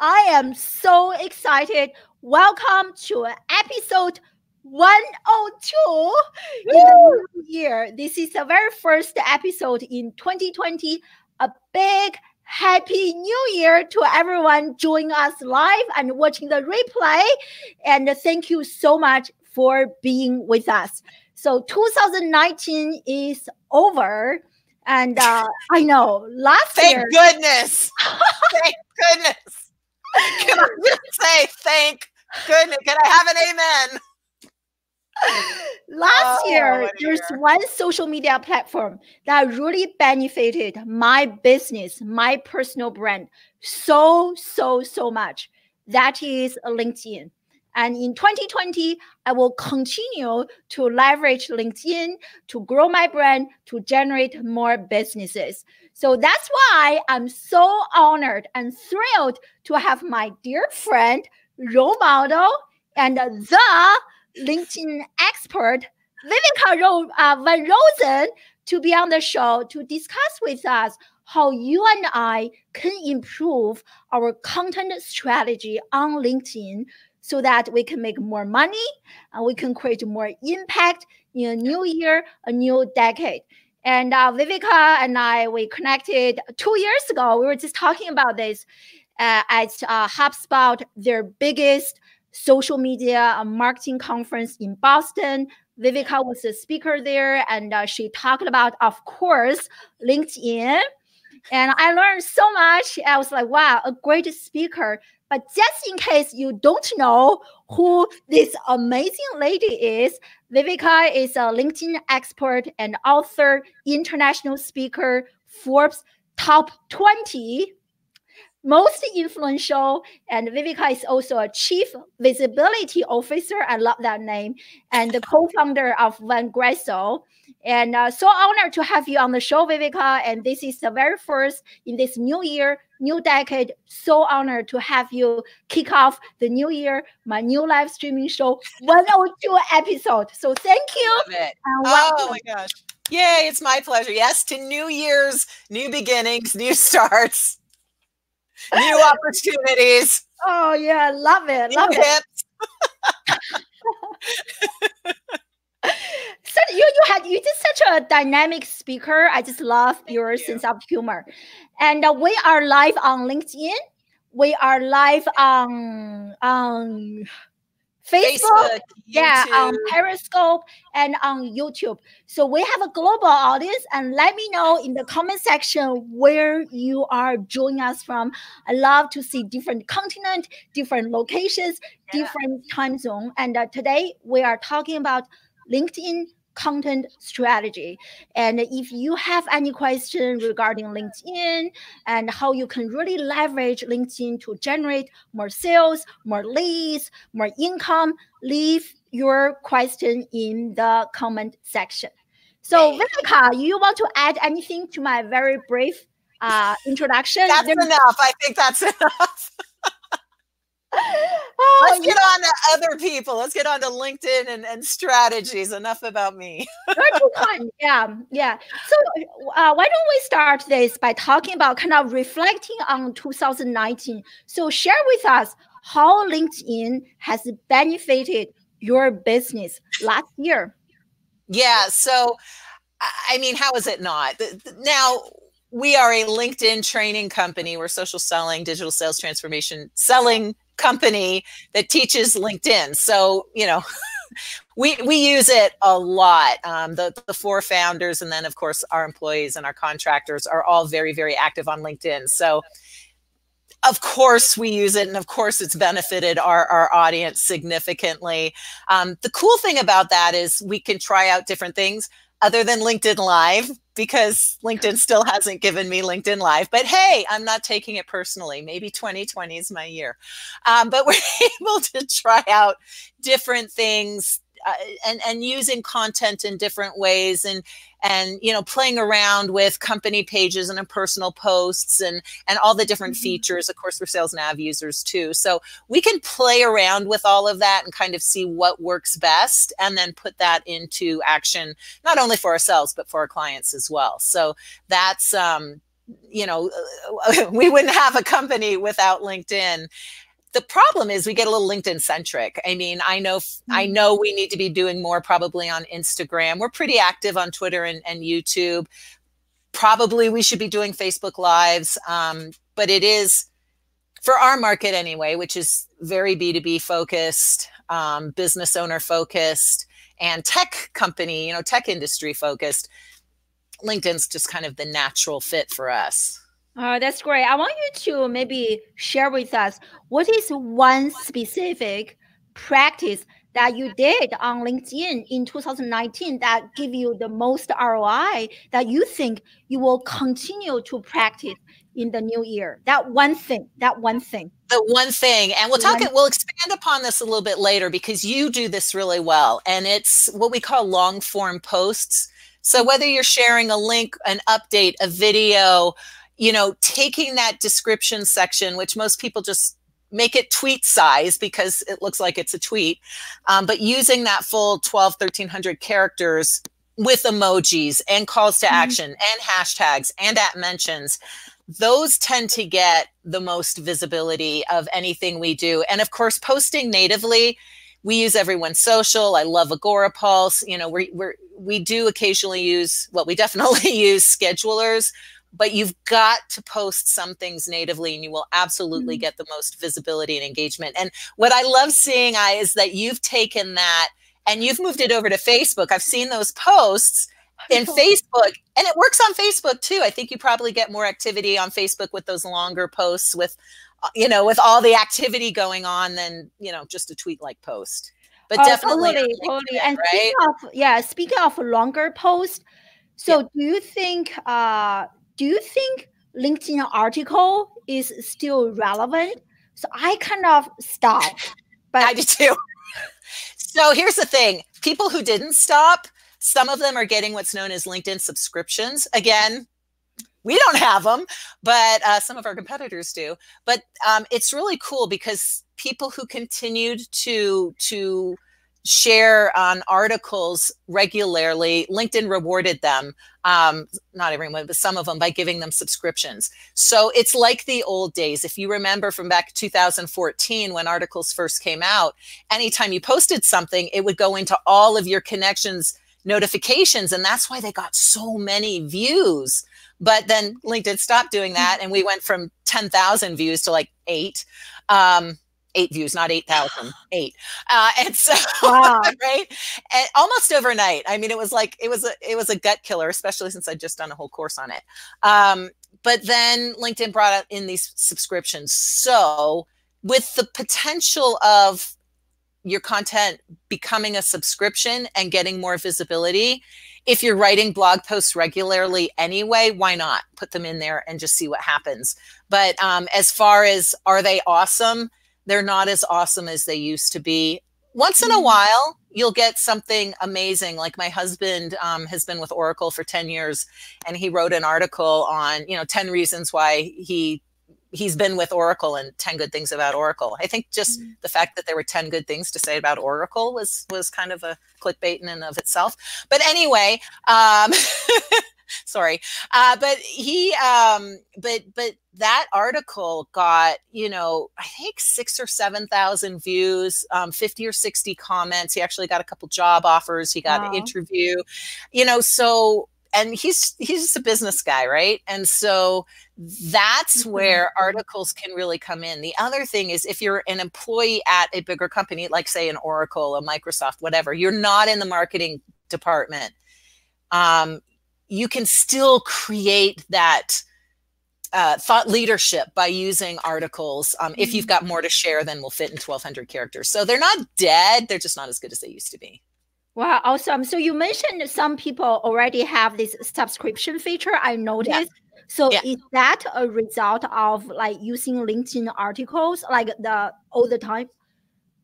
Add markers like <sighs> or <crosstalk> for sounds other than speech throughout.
I am so excited. Welcome to episode 102 in the new year. This is the very first episode in 2020. A big happy new year to everyone joining us live and watching the replay. And thank you so much for being with us. So 2019 is over. And uh, I know last thank year. goodness. <laughs> thank goodness. <laughs> Can I just say thank goodness? Can I have an amen? Last Oh, year, there's year. one social media platform that really benefited my business, my personal brand so, so, so much. That is LinkedIn. And in 2020, I will continue to leverage LinkedIn to grow my brand, to generate more businesses. So that's why I'm so honored and thrilled to have my dear friend, role model, and the LinkedIn expert, Viveka Ro- uh, von Rosen, to be on the show to discuss with us how you and I can improve our content strategy on LinkedIn so that we can make more money and we can create more impact in a new year, a new decade. And uh, Viveka and I, we connected two years ago. We were just talking about this uh, at uh, HubSpot, their biggest social media uh, marketing conference in Boston. Viveka was a speaker there, and uh, she talked about, of course, LinkedIn. And I learned so much. I was like, wow, a great speaker. But just in case you don't know who this amazing lady is, Viveka is a LinkedIn expert and author, international speaker, Forbes top 20 most influential. And Viveka is also a chief visibility officer. I love that name. And the co-founder of Vengreso. And uh, so honored to have you on the show, Viveka. And this is the very first in this new year, new decade. So honored to have you kick off the new year, my new live streaming show, 102 episode. So thank you. Love it. And Oh my gosh. Yay, it's my pleasure. Yes, to new years, new beginnings, new <laughs> starts, new <laughs> opportunities, Oh yeah, love it, new love it. <laughs> So you you had you just such a dynamic speaker. I just love your you. sense of humor. And uh, we are live on LinkedIn. We are live on on Facebook. Facebook, Yeah, on Periscope and on YouTube. So we have a global audience, and let me know in the comment section where you are joining us from. I love to see different continent, different locations, Yeah. different time zone. And uh, today we are talking about LinkedIn content strategy. And if you have any question regarding LinkedIn and how you can really leverage LinkedIn to generate more sales, more leads, more income, leave your question in the comment section. So, Viveka, you want to add anything to my very brief uh, introduction? That's enough. I think that's <laughs> enough. Oh, Let's get on to other people. Let's get on to LinkedIn and, and strategies. Enough about me. You're too kind. Yeah, yeah. So uh, why don't we start this by talking about kind of reflecting on 2019? So share with us how LinkedIn has benefited your business last year. Yeah. So, I- mean, how is it not? Now, we are a LinkedIn training company. We're social selling, digital sales transformation selling company that teaches LinkedIn. So, you know, <laughs> we we use it a lot. Um, the the four founders, and then of course our employees and our contractors are all very very active on LinkedIn. So of course we use it and of course it's benefited our, our audience significantly um, the cool thing about that is we can try out different things other than linkedin live because linkedin still hasn't given me linkedin live but hey i'm not taking it personally. Maybe 2020 is my year. Um, but <laughs> we're able to try out different things uh, and and using content in different ways and and you know playing around with company pages and personal posts and and all the different Mhm. features of course we're sales nav users too so we can play around with all of that and kind of see what works best and then put that into action not only for ourselves but for our clients as well so that's um you know, <laughs> we wouldn't have a company without LinkedIn. The problem is we get a little LinkedIn centric. I mean, I know. I know we need to be doing more probably on Instagram. We're pretty active on Twitter and, and YouTube. Probably we should be doing Facebook lives, um, but it is for our market anyway, which is very B2B focused, um, business owner focused, and tech company, you know, tech industry focused LinkedIn's just kind of the natural fit for us. Uh, that's great. I want you to maybe share with us what is one specific practice that you did on LinkedIn in 2019 that give you the most ROI that you think you will continue to practice in the new year? That one thing, that one thing. The one thing. And we'll talk it, we'll expand upon this a little bit later because you do this really well. And it's what we call long form posts. So whether you're sharing a link, an update, a video, you know, taking that description section, which most people just make it tweet size because it looks like it's a tweet, um, but using that full 12, 1300 characters with emojis and calls to mm-hmm. action and hashtags and at mentions, those tend to get the most visibility of anything we do. And of course, posting natively we use everyone's social. I love Agorapulse. You know, we we we do occasionally use well, we definitely <laughs> use schedulers, but you've got to post some things natively and you will absolutely mm-hmm. get the most visibility and engagement. And what I love seeing I is that you've taken that and you've moved it over to Facebook. I've seen those posts in Facebook and it works on Facebook too. I think you probably get more activity on Facebook with those longer posts with you know, with all the activity going on than, you know, just a tweet like post. But oh, definitely, totally, totally. And right? speaking of, yeah, speaking of longer posts, so yeah. do you think, uh, do you think LinkedIn article is still relevant? So I kind of stopped. But I do too. so here's the thing: people who didn't stop, some of them are getting what's known as LinkedIn subscriptions. Again, we don't have them, but uh, some of our competitors do. But um, it's really cool because people who continued to to share on articles regularly, LinkedIn rewarded them. Um, not everyone, but some of them by giving them subscriptions. So it's like the old days. If you remember from back 2014 when articles first came out, anytime you posted something, it would go into all of your connections notifications, and that's why they got so many views but then LinkedIn stopped doing that, and we went from 10,000 views to like eight. Um, eight views, not 8,000, <sighs> eight. Uh, <laughs> and so, wow. <laughs> right. And almost overnight. I mean, it was like, it was a, it was a gut killer, especially since I'd just done a whole course on it. Um, but then LinkedIn brought in these subscriptions. So with the potential of your content becoming a subscription and getting more visibility, if you're writing blog posts regularly anyway, why not put them in there and just see what happens? But um, as far as are they awesome? They're not as awesome as they used to be. Once in a mm-hmm. while, you'll get something amazing. Like my husband um, has been with Oracle for 10 years and he wrote an article on, you know, 10 reasons why he he's been with Oracle and 10 good things about Oracle. I think just mm-hmm. the fact that there were 10 good things to say about Oracle was was kind of a clickbait in and of itself. But anyway, um <laughs> sorry. Uh but he um but but that article got, you know, I think 6 or 7,000 views, um 50 or 60 comments. He actually got a couple job offers, he got wow. an interview. You know, so and he's he's just a business guy right and so that's mm-hmm. where articles can really come in the other thing is if you're an employee at a bigger company like say an oracle a microsoft whatever you're not in the marketing department um, you can still create that uh, thought leadership by using articles um, if you've mm-hmm. got more to share than will fit in 1200 characters so they're not dead they're just not as good as they used to be Wow, awesome. So you mentioned some people already have this subscription feature. I noticed. Yeah. So yeah. is that a result of like using LinkedIn articles like the all the time?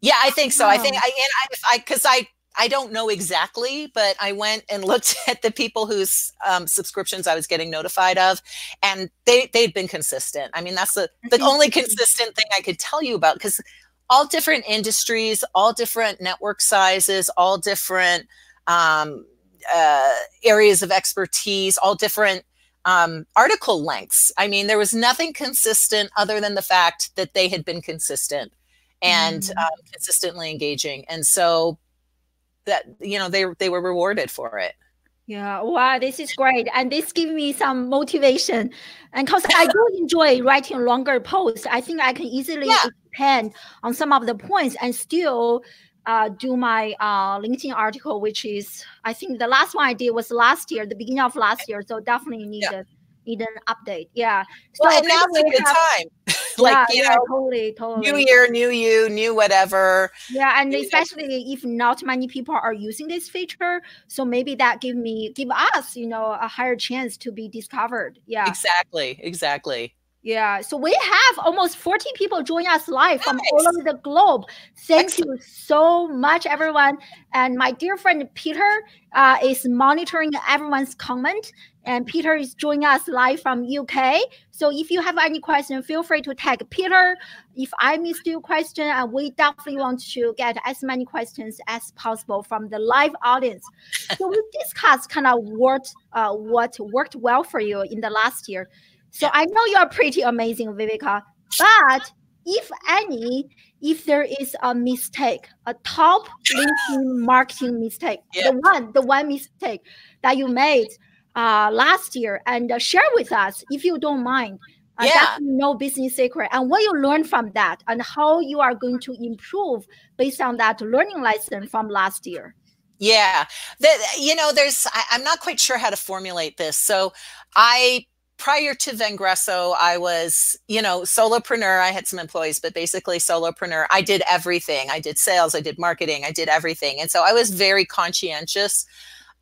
Yeah, I think so. Oh. I think I and I because I I don't know exactly, but I went and <laughs> looked at the people whose um, subscriptions I was getting notified of, and they they'd been consistent. I mean, that's the the only consistent thing I could tell you about because all different industries, all different network sizes, all different um, uh, areas of expertise, all different um, article lengths. I mean, there was nothing consistent other than the fact that they had been consistent and mm. um, consistently engaging. And so that, you know, they, they were rewarded for it. Yeah, wow, this is great. And this gives me some motivation. And because I do <laughs> enjoy writing longer posts, I think I can easily yeah. expand on some of the points and still uh, do my uh, LinkedIn article, which is I think the last one I did was last year, the beginning of last year. So definitely need yeah. Need an update. Yeah. So well, now's a good have, time. <laughs> like yeah, you yeah, totally, totally. New year, new you, new whatever. Yeah, and especially know. if not many people are using this feature, so maybe that give me give us, you know, a higher chance to be discovered. Yeah. Exactly. Exactly. Yeah, so we have almost 40 people join us live nice. from all over the globe. Thank Excellent. you so much, everyone. And my dear friend Peter uh, is monitoring everyone's comment. And Peter is joining us live from UK. So if you have any question, feel free to tag Peter. If I missed your question, uh, we definitely want to get as many questions as possible from the live audience. so we <laughs> discussed kind of what uh, what worked well for you in the last year. So I know you're pretty amazing, Viveka, but if any, if there is a mistake, a top <laughs> LinkedIn marketing mistake, yeah. the one, the one mistake that you made uh, last year, and uh, share with us if you don't mind. Uh, yeah. no business secret, and what you learned from that, and how you are going to improve based on that learning lesson from last year. Yeah, that you know, there's I, I'm not quite sure how to formulate this. So I prior to Vengreso, I was, you know, solopreneur. I had some employees, but basically solopreneur. I did everything. I did sales, I did marketing, I did everything. And so I was very conscientious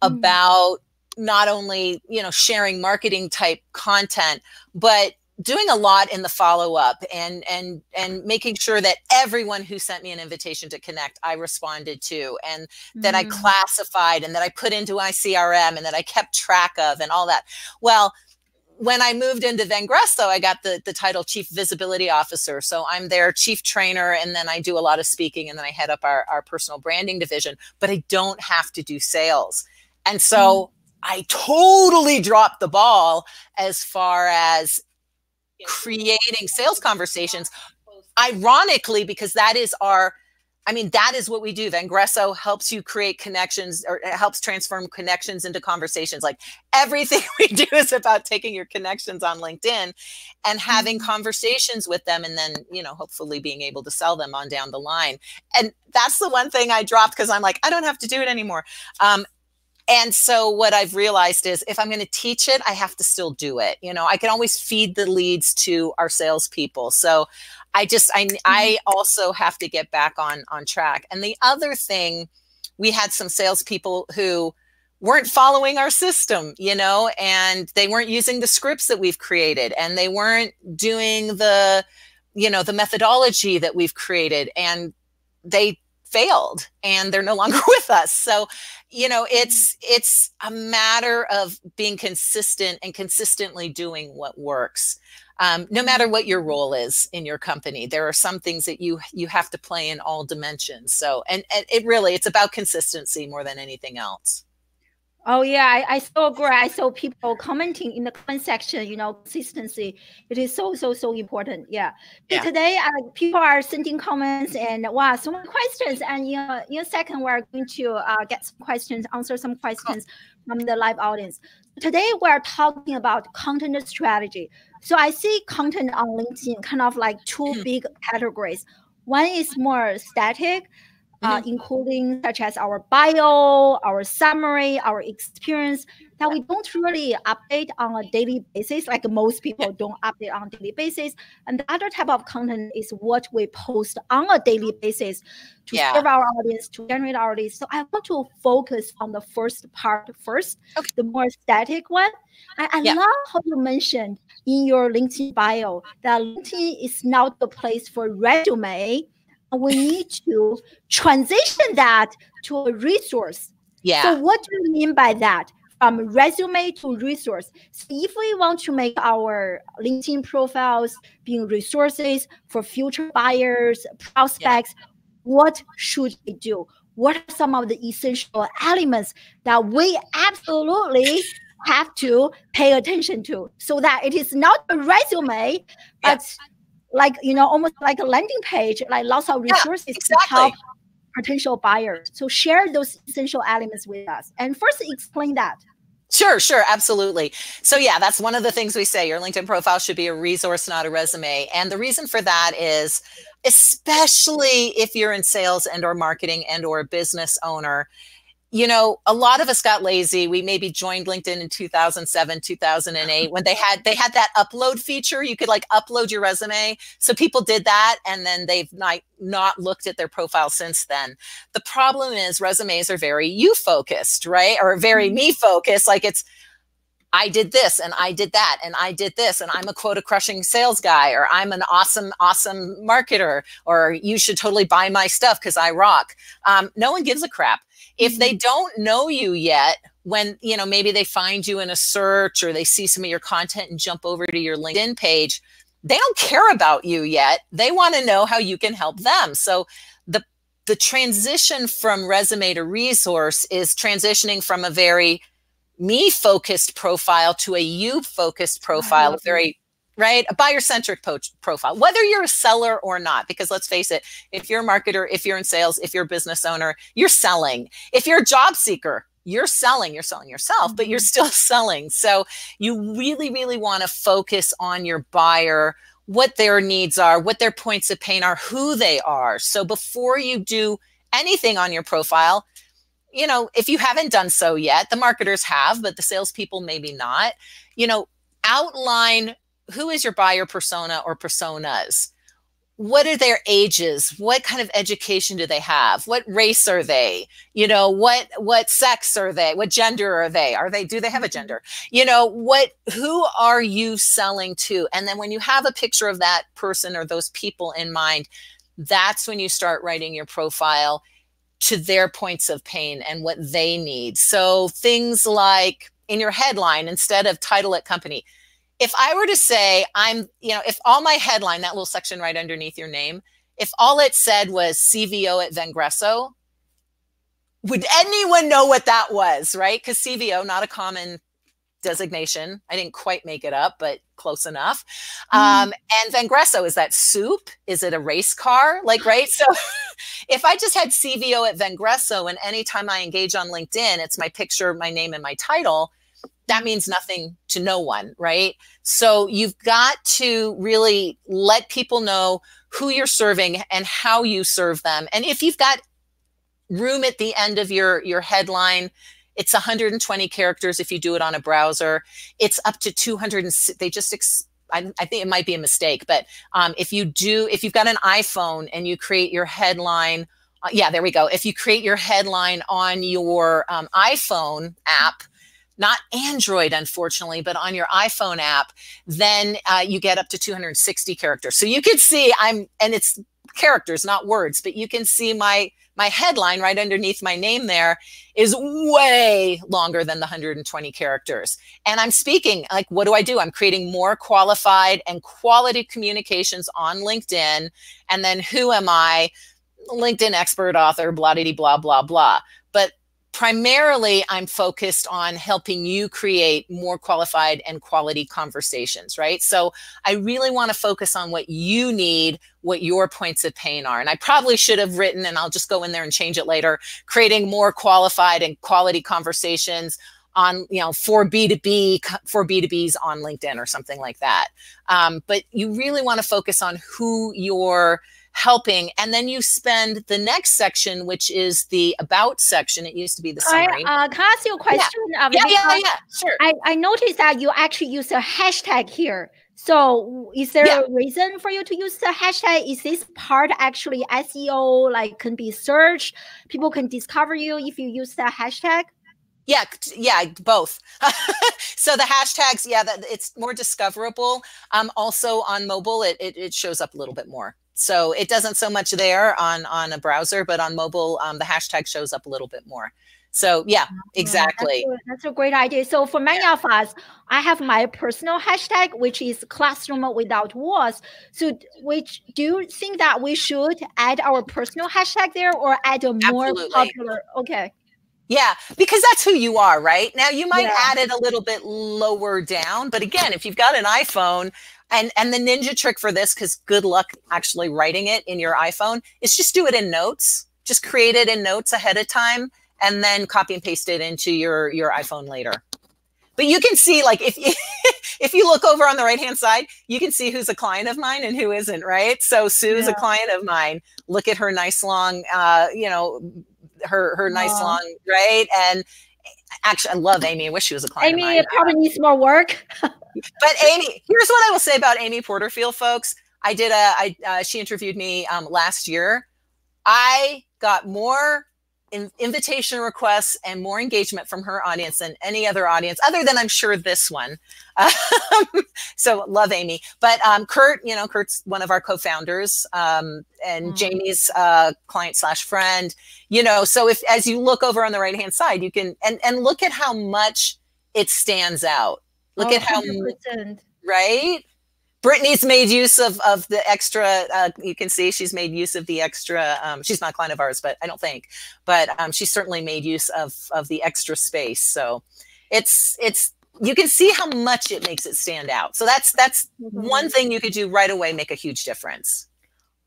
mm-hmm. about not only, you know, sharing marketing type content, but doing a lot in the follow up and and and making sure that everyone who sent me an invitation to connect I responded to and that mm-hmm. I classified and that I put into my CRM and that I kept track of and all that. Well, when I moved into Vengreso, I got the, the title Chief Visibility Officer. So I'm their chief trainer, and then I do a lot of speaking, and then I head up our, our personal branding division, but I don't have to do sales. And so mm. I totally dropped the ball as far as creating sales conversations. Ironically, because that is our I mean, that is what we do. Vengreso helps you create connections or helps transform connections into conversations. Like everything <laughs> we do is about taking your connections on LinkedIn and having mm-hmm. conversations with them and then, you know, hopefully being able to sell them on down the line. And that's the one thing I dropped because I'm like, I don't have to do it anymore. Um, and so what I've realized is if I'm going to teach it, I have to still do it. You know, I can always feed the leads to our salespeople. So I just I I mm-hmm. also have to get back on on track. And the other thing, we had some salespeople who weren't following our system, you know, and they weren't using the scripts that we've created, and they weren't doing the, you know, the methodology that we've created, and they failed and they're no longer <laughs> with us. So you know it's it's a matter of being consistent and consistently doing what works. Um, no matter what your role is in your company there are some things that you you have to play in all dimensions. So and, and it really it's about consistency more than anything else Oh yeah, I, I so agree. I saw people commenting in the comment section. You know, consistency. It is so so so important. Yeah. yeah. Today, uh, people are sending comments and wow, so many questions. And in a, in a second, we're going to uh, get some questions, answer some questions from the live audience. Today, we're talking about content strategy. So I see content on LinkedIn kind of like two hmm. big categories. One is more static uh, mm-hmm. including such as our bio, our summary, our experience that we don't really update on a daily basis, like most people don't update on a daily basis. And the other type of content is what we post on a daily basis to yeah. serve our audience, to generate our audience. So I want to focus on the first part first, okay. the more static one. I, I yeah. love how you mentioned in your LinkedIn bio that LinkedIn is not the place for resume we need to transition that to a resource. Yeah. So what do you mean by that? From resume to resource. So if we want to make our LinkedIn profiles being resources for future buyers, prospects, yeah. what should we do? What are some of the essential elements that we absolutely have to pay attention to so that it is not a resume, but like you know, almost like a landing page, like lots of resources yeah, exactly. to help potential buyers. So share those essential elements with us. And first explain that. Sure, sure, absolutely. So yeah, that's one of the things we say. Your LinkedIn profile should be a resource, not a resume. And the reason for that is especially if you're in sales and or marketing and or a business owner, you know, a lot of us got lazy. We maybe joined LinkedIn in 2007, 2008 when they had they had that upload feature. You could like upload your resume. So people did that and then they've not not looked at their profile since then. The problem is resumes are very you focused, right? Or very mm-hmm. me focused like it's I did this and I did that and I did this and I'm a quota crushing sales guy or I'm an awesome, awesome marketer or you should totally buy my stuff because I rock. Um, no one gives a crap. If they mm-hmm. don't know you yet, when you know maybe they find you in a search or they see some of your content and jump over to your LinkedIn page, they don't care about you yet. They want to know how you can help them. So the the transition from resume to resource is transitioning from a very me focused profile to a you focused profile, very right? A buyer centric po- profile whether you're a seller or not because let's face it if you're a marketer if you're in sales if you're a business owner you're selling. If you're a job seeker you're selling you're selling yourself but you're mm-hmm. still <laughs> selling. So you really really want to focus on your buyer what their needs are what their points of pain are who they are. So before you do anything on your profile you know, if you haven't done so yet, the marketers have, but the salespeople maybe not, you know, outline who is your buyer persona or personas? What are their ages? What kind of education do they have? What race are they? You know, what what sex are they? What gender are they? Are they do they have a mm-hmm. gender? You know, what who are you selling to? And then when you have a picture of that person or those people in mind, that's when you start writing your profile to their points of pain and what they need. So things like in your headline, instead of title at company, if I were to say, I'm, you know, if all my headline, that little section right underneath your name, if all it said was CVO at Vengreso, would anyone know what that was, right? Because CVO, not a common designation. I didn't quite make it up, but close enough. Mm. Um, and Vengreso, is that soup? Is it a race car? Like, right? So <laughs> if I just had CVO at Vengreso and anytime I engage on LinkedIn, it's my picture, my name, and my title, that means nothing to no one, right? So you've got to really let people know who you're serving and how you serve them. And if you've got room at the end of your your headline it's 120 characters if you do it on a browser. It's up to 200. They just ex- I, I, think it might be a mistake, but um, if you do, if you've got an iPhone and you create your headline, uh, yeah, there we go. If you create your headline on your um, iPhone app, not Android, unfortunately, but on your iPhone app, then uh, you get up to 260 characters. So you can see I'm, and it's characters, not words, but you can see my my headline right underneath my name there is way longer than the 120 characters. And I'm speaking like, what do I do? I'm creating more qualified and quality communications on LinkedIn. And then who am I? LinkedIn expert author, blah, blah, blah, blah, blah. But primarily i'm focused on helping you create more qualified and quality conversations right? So i really want to focus on what you need what your points of pain are. And i probably should have written and i'll just go in there and change it later creating more qualified and quality conversations on you know for b2b for b2bs on linkedin or something like that. Um, but you really want to focus on who your helping. And then you spend the next section, which is the about section. It used to be the summary. I, uh, can I ask you a question? Yeah, yeah, yeah, yeah, sure. I, I noticed that you actually use a hashtag here. So is there yeah. a reason for you to use the hashtag? Is this part actually SEO, like can be searched? People can discover you if you use the hashtag? Yeah, yeah, both. <laughs> so the hashtags, yeah, that it's more discoverable. Um, also on mobile, it, it, it shows up a little bit more. So it doesn't so much there on on a browser, but on mobile, um, the hashtag shows up a little bit more. So yeah, exactly. Yeah, that's, a, that's, a, great idea. So for many of us, I have my personal hashtag, which is classroom without walls. So which do you think that we should add our personal hashtag there or add a more Absolutely. popular? Okay. Yeah, because that's who you are, right? Now you might Yeah. add it a little bit lower down, but again, if you've got an iPhone and and the ninja trick for this cuz good luck actually writing it in your iPhone is just do it in notes. Just create it in notes ahead of time and then copy and paste it into your your iPhone later. But you can see like if <laughs> if you look over on the right hand side, you can see who's a client of mine and who isn't, right? So Sue's a client of mine. Look at her nice long uh, you know, her her nice long right and actually i love amy i wish she was a client Amy of mine probably needs more work. <laughs> but amy here's what i will say about amy porterfield folks. I did a i uh, she interviewed me um, last year. I got more in, invitation requests and more engagement from her audience than any other audience other than i'm sure this one. Um, <laughs> so love amy. But um, kurt you know kurt's one of our co-founders um, and Mm. jamie's uh, client slash friend. You know so if as you look over on the right hand side you can and and look at how much it stands out look Oh, at how 100%. right brittany's made use of of the extra uh, you can see she's made use of the extra um, she's not a client of ours but i don't think but um, she certainly made use of of the extra space so it's it's you can see how much it makes it stand out so that's that's one thing you could do right away make a huge difference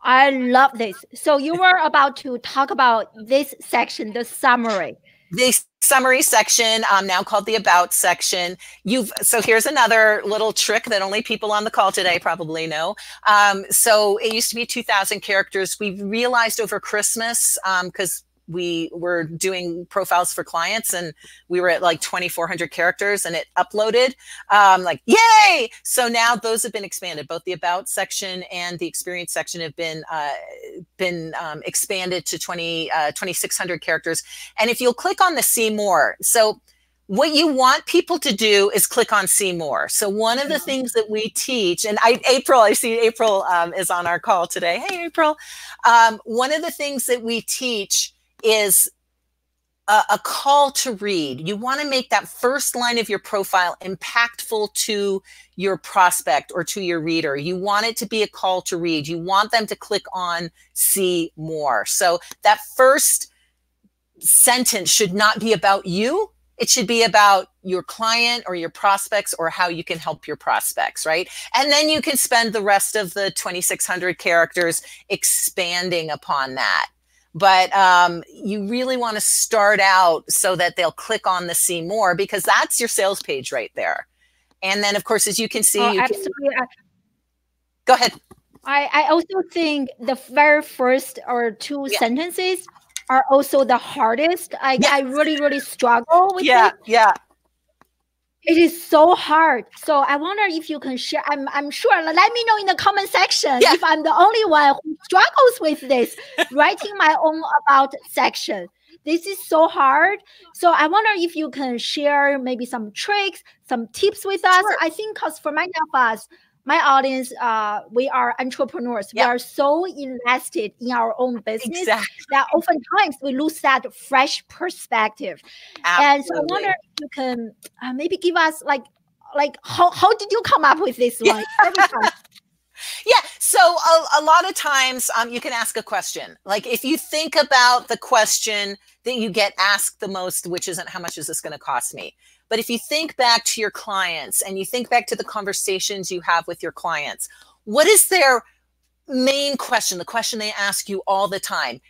I love this. So you were about to talk about this section, the summary. the summary section um, now called the about section. You've so here's another little trick that only people on the call today probably know. Um, so it used to be 2000 characters. We realized over christmas because we were doing profiles for clients and we were at like 2400 characters and it uploaded um, like yay so now those have been expanded both the about section and the experience section have been uh, been um, expanded to 20 uh, 2600 characters and if you'll click on the see more, so what you want people to do is click on see more. So one of the things that we teach, and I, April, I see April um, is on our call today. Hey, April. Um, one of the things that we teach is a, a call to read. You want to make that first line of your profile impactful to your prospect or to your reader. You want it to be a call to read. You want them to click on see more. So that first sentence should not be about you. It should be about your client or your prospects or how you can help your prospects, right? And then you can spend the rest of the 2,600 characters expanding upon that. But um, you really want to start out so that they'll click on the see more because that's your sales page right there. And then, of course, as you can see, Oh, you absolutely. I- go ahead. I, I also think the very first or two Yeah. sentences are also the hardest. I, Yeah. I really, really struggle with Yeah, it. yeah. It is so hard. So I wonder if you can share. I'm, I'm sure. Let me know in the comment section Yeah. if I'm the only one who struggles with this, <laughs> writing my own about section. This is so hard. So I wonder if you can share maybe some tricks, some tips with us. Sure. I think because for many of us, my audience, uh, we are entrepreneurs. Yeah. We are so invested in our own business Exactly. that oftentimes we lose that fresh perspective. And so I wonder if you can uh, maybe give us like like how how did you come up with this <laughs> Yeah. one? Every. Yeah. So a, a lot of times um, you can ask a question. Like if you think about the question that you get asked the most, which isn't how much is this going to cost me? But if you think back to your clients and you think back to the conversations you have with your clients, what is their main question? The question they ask you all the time.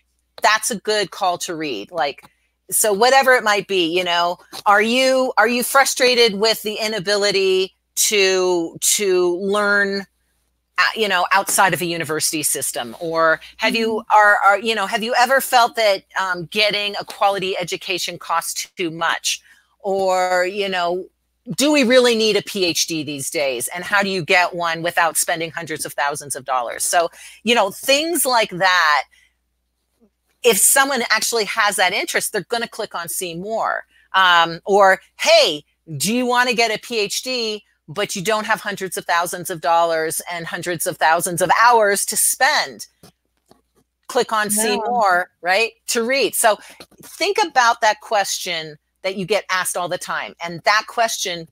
That's a good call to read. Like, so whatever it might be, you know, are you are you frustrated with the inability to to learn uh, you know outside of a university system or have you are are you know have you ever felt that um, getting a quality education costs too much or you know do we really need a phd these days? And how do you get one without spending hundreds of thousands of dollars? So you know things like that if someone actually has that interest they're going to click on see more. Um, or hey do you want to get a phd but you don't have hundreds of thousands of dollars and hundreds of thousands of hours to spend? Click on see more right to read. So think about that question that you get asked all the time and that question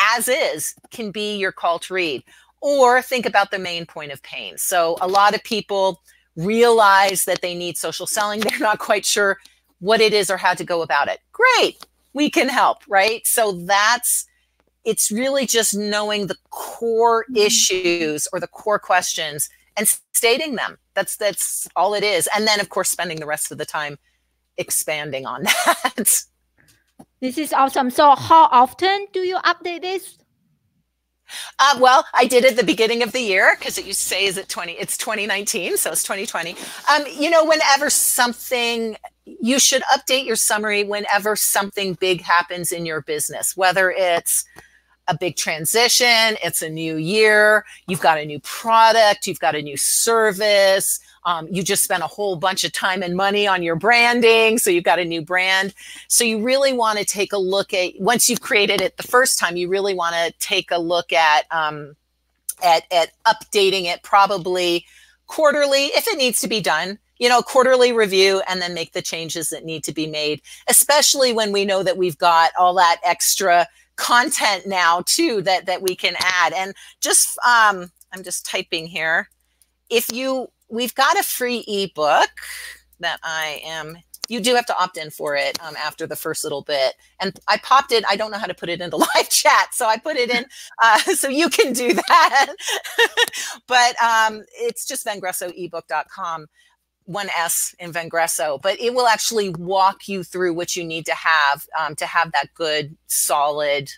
as is can be your call to read or think about the main point of pain so a lot of people realize that they need social selling <laughs> they're not quite sure what it is or how to go about it. Great, we can help, right? So that's it's really just knowing the core mm-hmm. issues or the core questions and stating them. That's that's all it is. And then of course spending the rest of the time expanding on <laughs> that. This is awesome. So how often do you update this? Uh, well, I did at the beginning of the year because it to say is it 20, it's 2019, so it's 2020. Um, you know, whenever something you should update your summary whenever something big happens in your business, whether it's a big transition, it's a new year, you've got a new product, you've got a new service, um, you just spent a whole bunch of time and money on your branding, so you've got a new brand. So you really want to take a look at once you've created it the first time, you really want to take a look at um, at at updating it probably quarterly if it needs to be done you know, quarterly review and then make the changes that need to be made, especially when we know that we've got all that extra content now too that that we can add. And just um I'm just typing here. If you we've got a free ebook that I am you do have to opt in for it um, after the first little bit. And I popped it. I don't know how to put it into <laughs> live chat, so I put it in <laughs> uh, so you can do that. <laughs> but um, it's just vengressoebook.com one S in Vengreso, but it will actually walk you through what you need to have um, to have that good, solid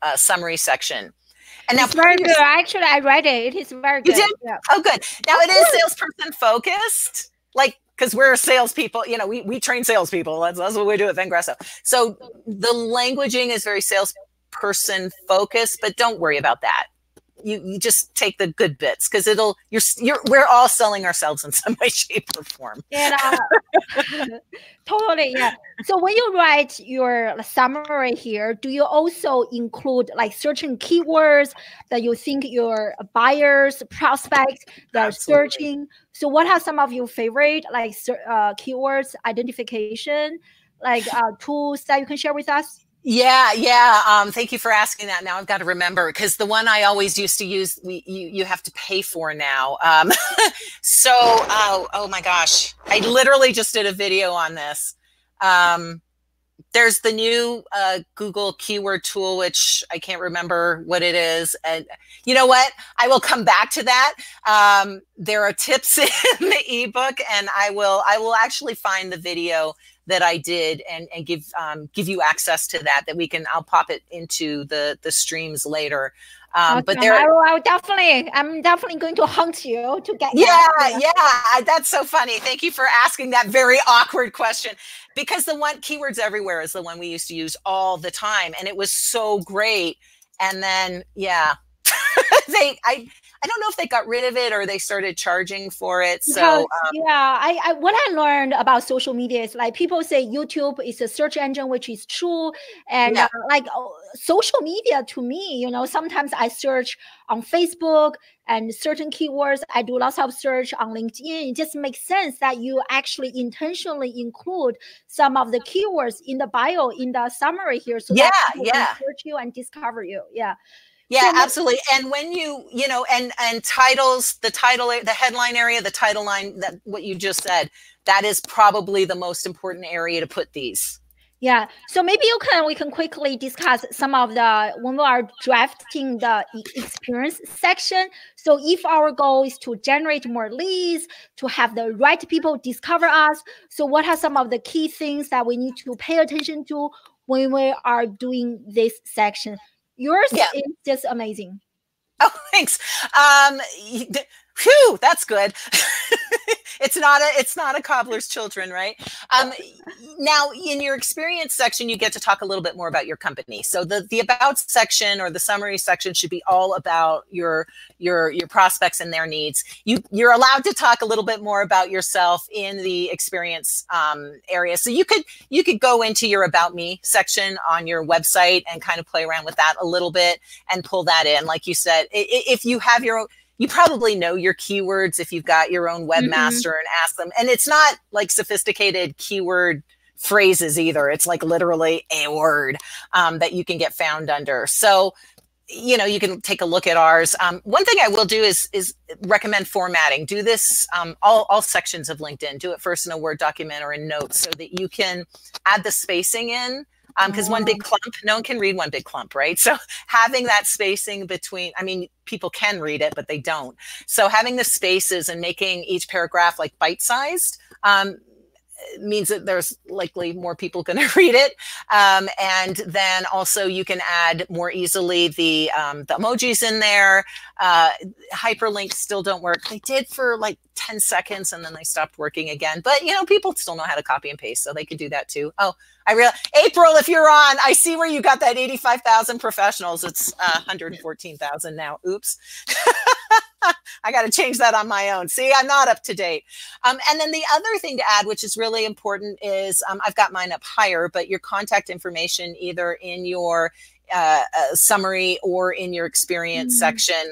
uh, summary section. And now, very good. Actually, I read it. It is very good. You did? Yeah. Oh, good. Now it is salesperson focused, like because we're salespeople. You know, we we train salespeople. That's that's what we do at Vengreso. So the languaging is very salesperson focused, but don't worry about that you, you just take the good bits because it'll you're you're we're all selling ourselves in some <laughs> way shape or form. Yeah <laughs> totally yeah. So when you write your summary here do you also include like certain keywords that you think your buyers prospects that are searching? So what are some of your favorite like uh, keywords identification like uh, tools that you can share with us yeah, yeah. Um, thank you for asking that. Now I've got to remember because the one I always used to use, we you you have to pay for now. Um, <laughs> so oh oh my gosh, I literally just did a video on this. Um, there's the new uh, Google keyword tool, which I can't remember what it is. And you know what? I will come back to that. Um, there are tips <laughs> in the ebook, and I will I will actually find the video that I did and and give um, give you access to that that we can I'll pop it into the the streams later. Um, okay. but there, I will, I will, definitely, I'm definitely going to hunt you to get. Yeah, yeah, that's so funny. Thank you for asking that very awkward question, because the one keywords everywhere is the one we used to use all the time, and it was so great. And then, yeah, <laughs> they, I, I don't know if they got rid of it or they started charging for it. So um, yeah, I, I what I learned about social media is like people say YouTube is a search engine, which is true, and yeah. uh, like uh, social media to me, you know, sometimes I search on Facebook and certain keywords. I do lots of search on LinkedIn. It just makes sense that you actually intentionally include some of the keywords in the bio in the summary here, so yeah, that yeah. can search you and discover you. Yeah. Yeah, so absolutely. And when you, you know, and and titles, the title, the headline area, the title line, that what you just said, that is probably the most important area to put these. Yeah. So maybe you can we can quickly discuss some of the when we are drafting the experience section. So if our goal is to generate more leads, to have the right people discover us, so what are some of the key things that we need to pay attention to when we are doing this section? Yours yeah. is just amazing. Oh, thanks. Um, Whew, that's good. <laughs> <laughs> it's not a it's not a cobbler's children, right? Um, now, in your experience section, you get to talk a little bit more about your company. So the the about section or the summary section should be all about your your your prospects and their needs. You you're allowed to talk a little bit more about yourself in the experience um, area. So you could you could go into your about me section on your website and kind of play around with that a little bit and pull that in. Like you said, if you have your you probably know your keywords if you've got your own webmaster mm-hmm. and ask them. And it's not like sophisticated keyword phrases either. It's like literally a word um, that you can get found under. So you know you can take a look at ours um, one thing i will do is is recommend formatting do this um, all, all sections of linkedin do it first in a word document or in notes so that you can add the spacing in because um, one big oh. clump no one can read one big clump right <laughs> so having that spacing between i mean people can read it but they don't so having the spaces and making each paragraph like bite sized um, means that there's likely more people going <laughs> to read it. Um, and then also you can add more easily the, um, the emojis in there. Uh, hyperlinks still don't work. They did for like 10 seconds and then they stopped working again. But, you know, people still know how to copy and paste, so they could do that too. Oh, I real April, if you're on, I see where you got that 85,000 professionals. It's uh, 114,000 now. Oops. <laughs> I got to change that on my own. See, I'm not up to date. Um, and then the other thing to add, which is really important, is um, I've got mine up higher, but your contact information either in your uh, uh, summary or in your experience mm-hmm. section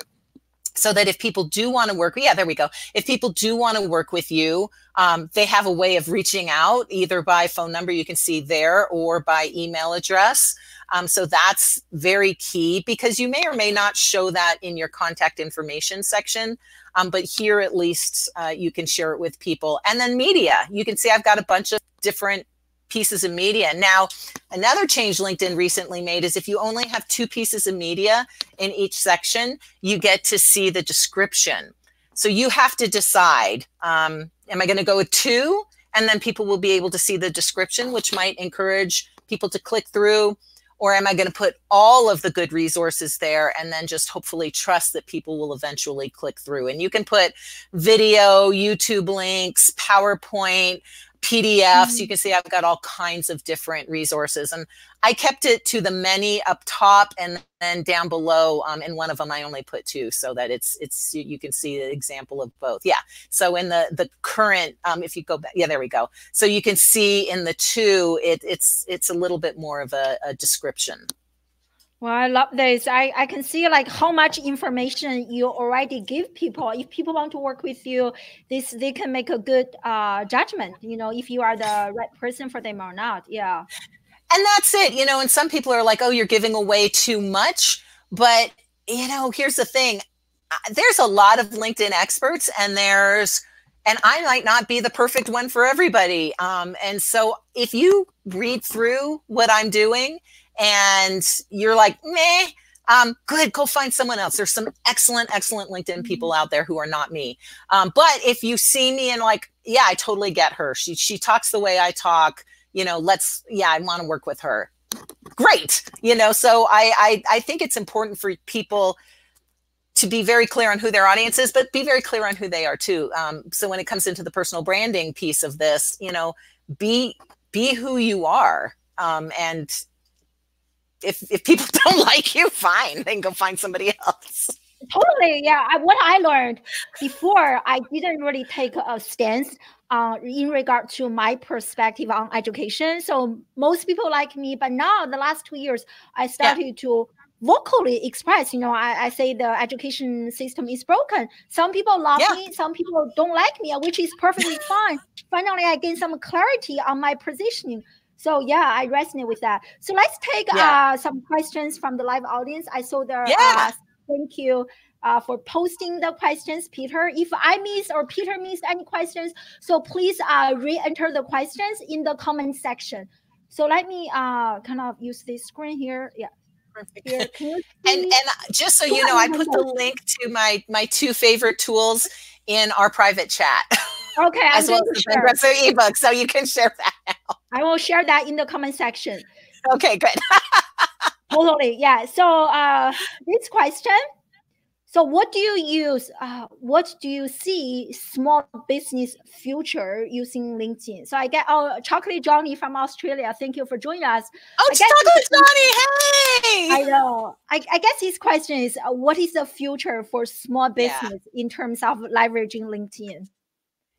so that if people do want to work yeah there we go if people do want to work with you um, they have a way of reaching out either by phone number you can see there or by email address um, so that's very key because you may or may not show that in your contact information section. Um, but here at least uh, you can share it with people. And then media, you can see I've got a bunch of different pieces of media. Now, another change LinkedIn recently made is if you only have two pieces of media in each section, you get to see the description. So you have to decide, um, am I going to go with two? And then people will be able to see the description, which might encourage people to click through or am I going to put all of the good resources there and then just hopefully trust that people will eventually click through? And you can put video, YouTube links, PowerPoint, PDFs. Mm-hmm. You can see I've got all kinds of different resources. And I kept it to the many up top and then down below. Um, in one of them, I only put two so that it's it's you can see the example of both. Yeah. So in the the current, um, if you go back, yeah, there we go. So you can see in the two, it, it's it's a little bit more of a, a description. Well, I love this. I, I can see like how much information you already give people. If people want to work with you, this they can make a good uh, judgment. You know, if you are the right person for them or not. Yeah. And that's it. You know, and some people are like, "Oh, you're giving away too much," but you know, here's the thing: there's a lot of LinkedIn experts, and there's and I might not be the perfect one for everybody. Um, and so if you read through what I'm doing and you're like, meh, um, good, go find someone else. There's some excellent, excellent LinkedIn people mm-hmm. out there who are not me. Um, but if you see me and like, yeah, I totally get her. She she talks the way I talk. You know, let's yeah, I want to work with her. Great. You know, so I, I I think it's important for people to be very clear on who their audience is, but be very clear on who they are too. Um, so when it comes into the personal branding piece of this, you know, be be who you are. Um, and if if people <laughs> don't like you, fine, then go find somebody else. Totally, yeah. I, what I learned before, I didn't really take a stance uh, in regard to my perspective on education. So most people like me, but now the last two years, I started yeah. to vocally express. You know, I, I, say the education system is broken. Some people love yeah. me, some people don't like me, which is perfectly fine. Finally, I gain some clarity on my positioning. So yeah, I resonate with that. So let's take yeah. uh, some questions from the live audience. I saw there. Yeah. Uh, thank you uh, for posting the questions, Peter. If I miss or Peter missed any questions, so please uh, re-enter the questions in the comment section. So let me uh, kind of use this screen here. Yeah. Here, <laughs> and and just so you know, I put the link to my my two favorite tools in our private chat. Okay, <laughs> as well as the progressive ebook, so you can share that. I will share that in the comment section. Okay, good. <laughs> totally, yeah. So uh, this question. So, what do you use? Uh, what do you see small business future using LinkedIn? So, I get oh, Chocolate Johnny from Australia. Thank you for joining us. Oh, Chocolate Johnny, hey! I know. I, I guess his question is, uh, what is the future for small business yeah. in terms of leveraging LinkedIn?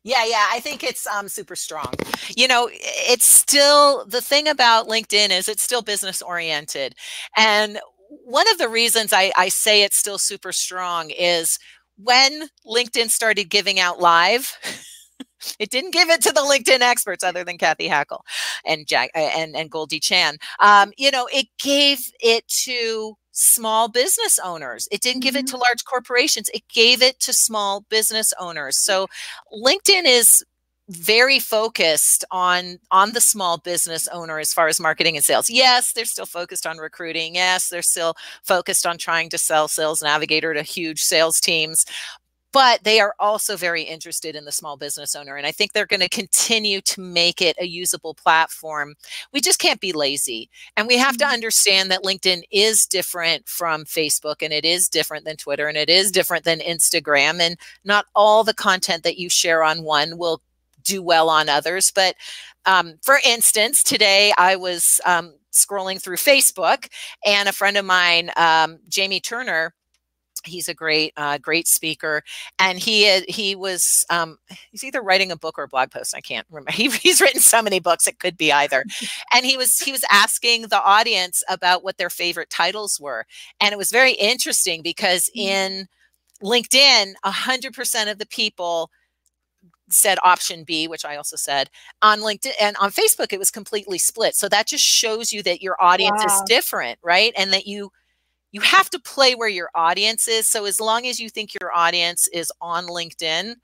Yeah, yeah, I think it's um, super strong. You know, it's still the thing about LinkedIn is it's still business oriented. And one of the reasons I, I say it's still super strong is when LinkedIn started giving out live, <laughs> it didn't give it to the LinkedIn experts other than Cathy Hackl and Jack and, and Goldie Chan. Um, you know, it gave it to small business owners. It didn't give it Mm-hmm. to large corporations. It gave it to small business owners. So LinkedIn is very focused on on the small business owner as far as marketing and sales. Yes, they're still focused on recruiting. Yes, they're still focused on trying to sell Sales Navigator to huge sales teams. But they are also very interested in the small business owner. And I think they're going to continue to make it a usable platform. We just can't be lazy. And we have to Mhm. understand that LinkedIn is different from Facebook and it is different than Twitter and it is different than Instagram. And not all the content that you share on one will do well on others. But um, for instance, today I was um, scrolling through Facebook and a friend of mine, um, Jamie Turner, he's a great uh, great speaker and he he was um, he's either writing a book or a blog post i can't remember <laughs> he, he's written so many books it could be either and he was he was asking the audience about what their favorite titles were and it was very interesting because Mhm. in linkedin 100% of the people said option B, which I also said on LinkedIn and on Facebook, it was completely split. So that just shows you that your audience is different, right? And that you you have to play where your audience is. So as long as you think your audience is on LinkedIn,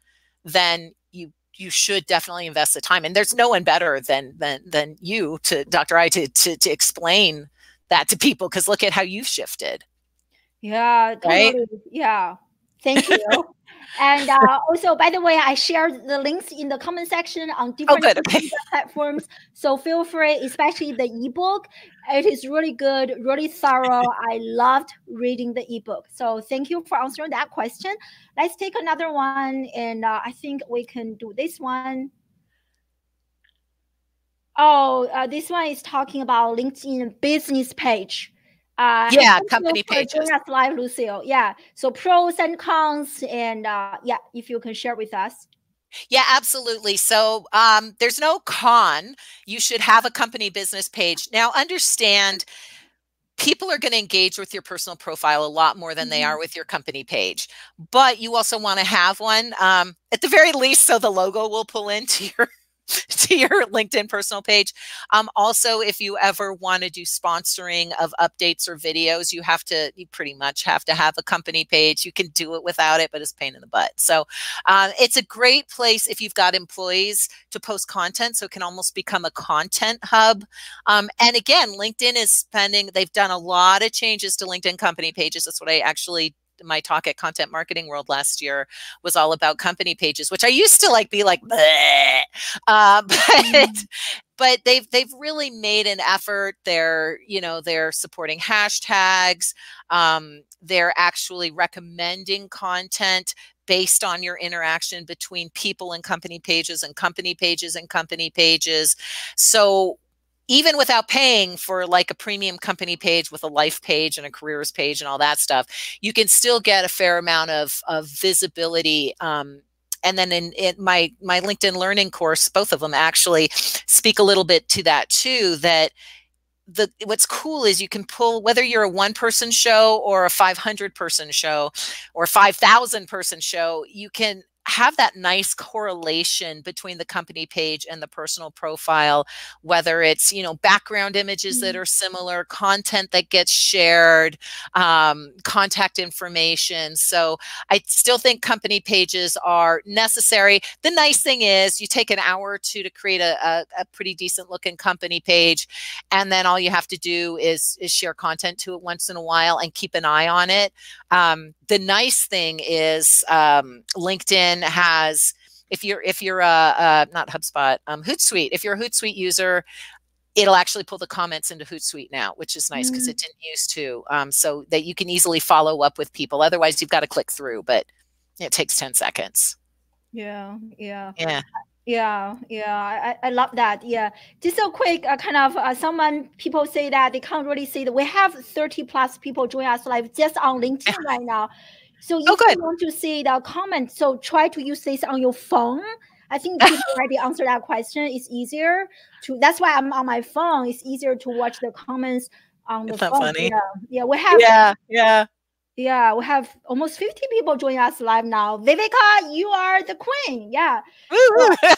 then you you should definitely invest the time. And there's no one better than than than you to Dr. I to to, to explain that to people because look at how you've shifted. Yeah, Right? totally. Yeah. Thank you. and uh, also, by the way, I shared the links in the comment section on different Oh, good. social media <laughs> platforms. So feel free, especially the ebook. It is really good, really thorough. <laughs> I loved reading the ebook. So thank you for answering that question. Let's take another one, and uh, I think we can do this one. Oh, uh, this one is talking about LinkedIn business page. Uh, Yeah, company pages. us live, Lucille. Yeah. So pros and cons, and uh, yeah, if you can share with us. Yeah, absolutely. So um, there's no con. You should have a company business page. Now, understand people are going to engage with your personal profile a lot more than they Mhm. are with your company page. But you also want to have one um, at the very least, so the logo will pull into <laughs> your <laughs> to your LinkedIn personal page. Um, also, if you ever want to do sponsoring of updates or videos, you have to, you pretty much have to have a company page. You can do it without it, but it's pain in the butt. So uh, it's a great place if you've got employees to post content. So it can almost become a content hub. Um, and again, LinkedIn is spending, they've done a lot of changes to LinkedIn company pages. That's what I actually my talk at content marketing world last year was all about company pages which i used to like be like uh, <laughs> but Mhm. but they've they've really made an effort they're you know they're supporting hashtags um, they're actually recommending content based on your interaction between people and company pages and company pages and company pages so even without paying for like a premium company page with a life page and a careers page and all that stuff you can still get a fair amount of, of visibility um, and then in, in my my linkedin learning course both of them actually speak a little bit to that too that the what's cool is you can pull whether you're a one person show or a 500 person show or 5000 person show you can have that nice correlation between the company page and the personal profile whether it's you know background images that Mhm. are similar content that gets shared um, contact information. So i still think company pages are necessary. The nice thing is you take an hour or two to create a, a, a pretty decent looking company page and then all you have to do is is share content to it once in a while and keep an eye on it. Um, the nice thing is um, linkedin has if you're if you're a, a not hubspot um, hootsuite if you're a hootsuite user it'll actually pull the comments into hootsuite now which is nice because Mm. it didn't used to um, so that you can easily follow up with people otherwise you've got to click through but it takes 10 seconds Yeah, yeah. yeah Yeah, yeah, I, I love that. Yeah, just a quick uh, kind of uh, someone people say that they can't really see that we have 30 plus people join us live just on LinkedIn <laughs> right now. So if Oh, good. you want to see the comment, so try to use this on your phone. I think people already <laughs> answered that question. It's easier to. That's why I'm on my phone. It's easier to watch the comments on the phone. funny? Yeah, yeah. We have yeah yeah Yeah, we have almost 50 people joining us live now. Viveka, you are the queen. Yeah. So, <laughs>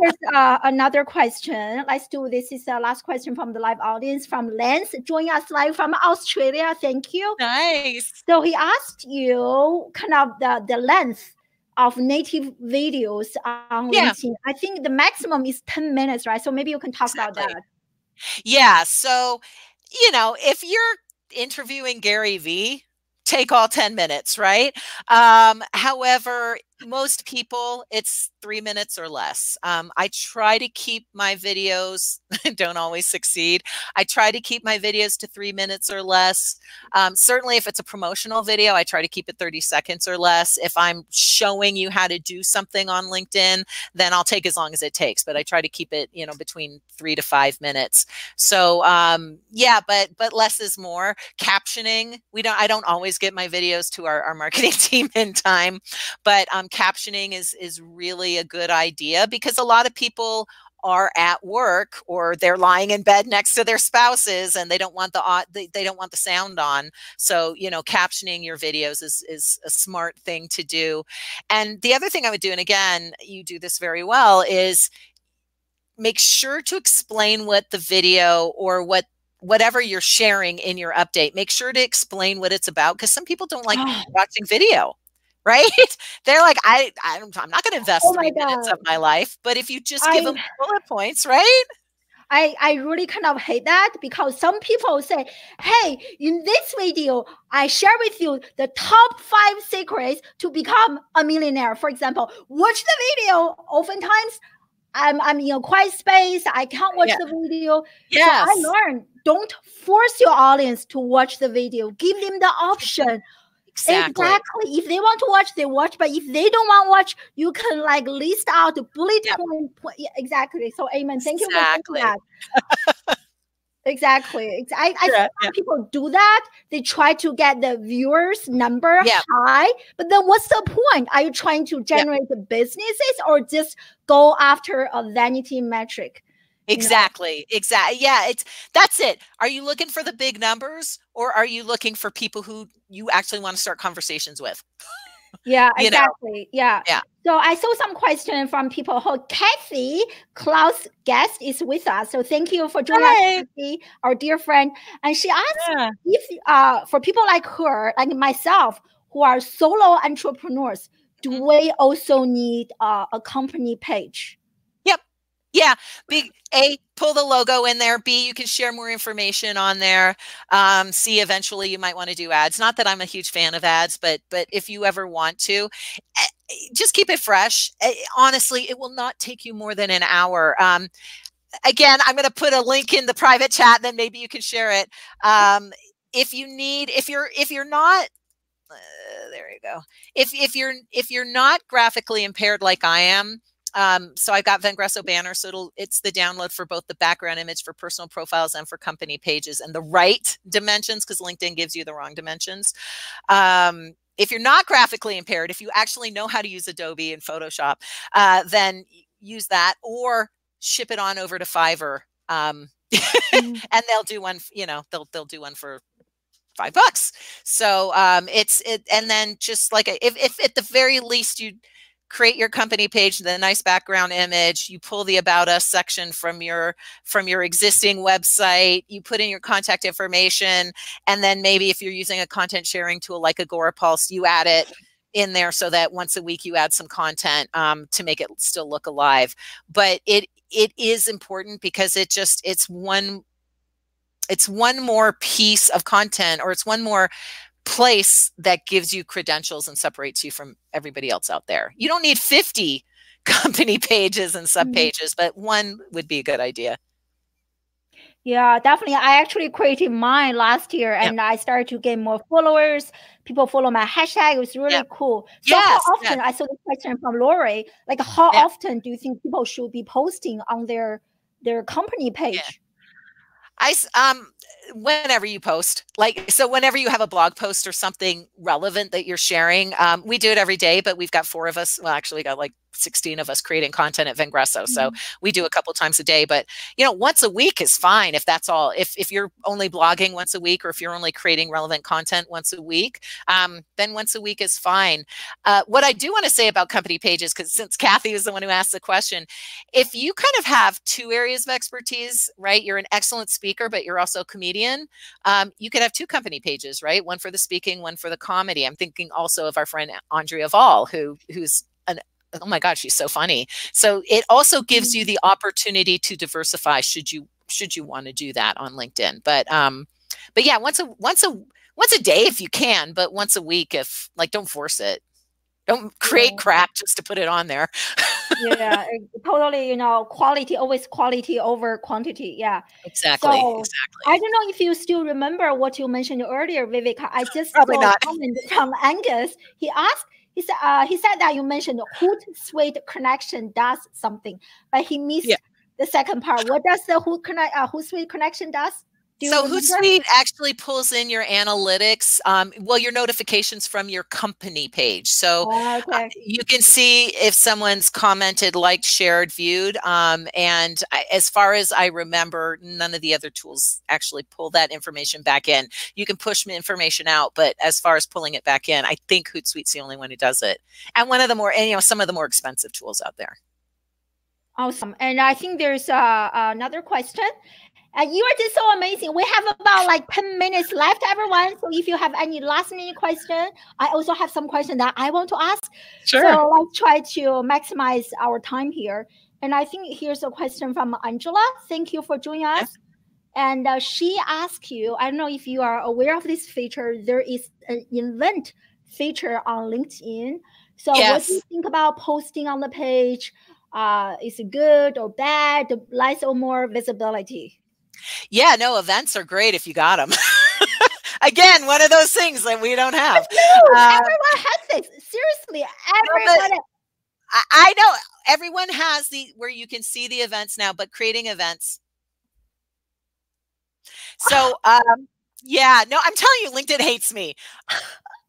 there's uh, another question. Let's do this. is the last question from the live audience from Lance joining us live from Australia. Thank you. Nice. So he asked you kind of the, the length of native videos on yeah. LinkedIn. I think the maximum is 10 minutes, right? So maybe you can talk exactly. about that. Yeah. So, you know, if you're interviewing Gary Vee, take all 10 minutes, right? Um, however, most people it's three minutes or less. Um, i try to keep my videos <laughs> don't always succeed. I try to keep my videos to three minutes or less. Um, certainly if it's a promotional video i try to keep it 30 seconds or less. If i'm showing you how to do something on linkedin then i'll take as long as it takes but i try to keep it you know between three to five minutes. So um, yeah but but less is more. Captioning we don't i don't always get my videos to our, our marketing <laughs> team in time but um, captioning is is really a good idea because a lot of people are at work or they're lying in bed next to their spouses and they don't want the they, they don't want the sound on. So you know captioning your videos is is a smart thing to do. And the other thing i would do and again you do this very well is make sure to explain what the video or what whatever you're sharing in your update make sure to explain what it's about because some people don't like oh. watching video right? <laughs> They're like, I, I am not going to invest oh three God. minutes of my life, but if you just give I, them bullet points, right? I, I really kind of hate that because some people say, hey, in this video, I share with you the top five secrets to become a millionaire. For example, watch the video. Oftentimes, I'm, I'm in a quiet space. I can't watch yeah. the video. Yes. So I learned don't force your audience to watch the video. Give them the option Exactly. exactly. If they want to watch, they watch. But if they don't want to watch, you can like list out bullet yep. point. Yeah, exactly. So, amen. Thank exactly. you for that. <laughs> exactly. I, I yeah, yeah. people do that. They try to get the viewers number yep. high. But then, what's the point? Are you trying to generate the businesses or just go after a vanity metric? Exactly. Exactly. Yeah, it's that's it. Are you looking for the big numbers or are you looking for people who you actually want to start conversations with? Yeah, <laughs> exactly. Know? Yeah. Yeah. So I saw some question from people. Oh, Kathy Klaus guest is with us. So thank you for joining us, Kathy, our dear friend. And she asked yeah. if uh, for people like her, like myself, who are solo entrepreneurs, do mm-hmm. we also need uh, a company page? Yeah. B A pull the logo in there. B you can share more information on there. Um, C eventually you might want to do ads. Not that I'm a huge fan of ads, but but if you ever want to, eh, just keep it fresh. Eh, honestly, it will not take you more than an hour. Um, again, I'm going to put a link in the private chat. Then maybe you can share it. Um, if you need, if you're if you're not uh, there you go. If if you're if you're not graphically impaired like I am, um, so I've got Vengreso banner, so it'll it's the download for both the background image for personal profiles and for company pages and the right dimensions because LinkedIn gives you the wrong dimensions. Um, if you're not graphically impaired, if you actually know how to use Adobe and Photoshop, uh, then use that or ship it on over to Fiverr. Um, <laughs> mm. and they'll do one, you know, they'll they'll do one for five bucks. So um, it's it, and then just like a, if if at the very least you create your company page the nice background image you pull the about us section from your from your existing website you put in your contact information and then maybe if you're using a content sharing tool like Agorapulse you add it in there so that once a week you add some content um, to make it still look alive. But it it is important because it just it's one it's one more piece of content or it's one more place that gives you credentials and separates you from everybody else out there. You don't need 50 <laughs> company pages and sub pages, mm-hmm. but one would be a good idea. Yeah, definitely. I actually created mine last year and I started to get more followers. People follow my hashtag. It was really cool. So yes, how often, yes. I saw the question from Lori, like how often do you think people should be posting on their their company page? I um whenever you post like so whenever you have a blog post or something relevant that you're sharing um, we do it every day but we've got four of us well actually got like 16 of us creating content at Vengreso. So mm-hmm. we do a couple times a day, but you know, once a week is fine if that's all. If if you're only blogging once a week or if you're only creating relevant content once a week, um, then once a week is fine. Uh, what I do want to say about company pages, because since Kathy was the one who asked the question, if you kind of have two areas of expertise, right? You're an excellent speaker, but you're also a comedian. Um, you could have two company pages, right? One for the speaking, one for the comedy. I'm thinking also of our friend Andrea Vahl, who who's oh my god she's so funny. So it also gives you mm. the opportunity to diversify should you should you want to do that on linkedin. But um but yeah once a once a once a day if you can but once a week if like don't force it. Don't create yeah. crap just to put it on there. Yeah <laughs> totally you know quality always quality over quantity yeah. Exactly so, exactly i don't know if you still remember what you mentioned earlier vivek i just Probably saw not. a comment from angus. He asked he said uh, he said that you mentioned Hootsuite connection does something, but he missed yeah. the second part. What does the Hoot connect uh, Hootsuite connection does? So Hootsuite actually pulls in your analytics, um, well, your notifications from your company page. So oh, okay. uh, you can see if someone's commented, liked, shared, viewed. Um, and I, as far as I remember, none of the other tools actually pull that information back in. You can push information out, but as far as pulling it back in, I think Hootsuite's the only one who does it. And one of the more, and, you know, some of the more expensive tools out there. Awesome. And I think there's uh, another question. Uh, you are just so amazing. We have about like 10 minutes left, everyone. So if you have any last minute question, I also have some question that I want to ask. Sure. So let's try to maximize our time here. And I think here's a question from Angela. Thank you for joining us. Yes. And uh, she asked you, I don't know if you are aware of this feature. There is an event feature on LinkedIn. So yes. what do you think about posting on the page? Uh, is it good or bad? Less or more visibility? Yeah, no, events are great if you got them. <laughs> Again, one of those things that we don't have. No, uh, everyone has this. Seriously, everyone. No, I, I know everyone has the where you can see the events now, but creating events. So, um, yeah, no, I'm telling you, LinkedIn hates me. <laughs>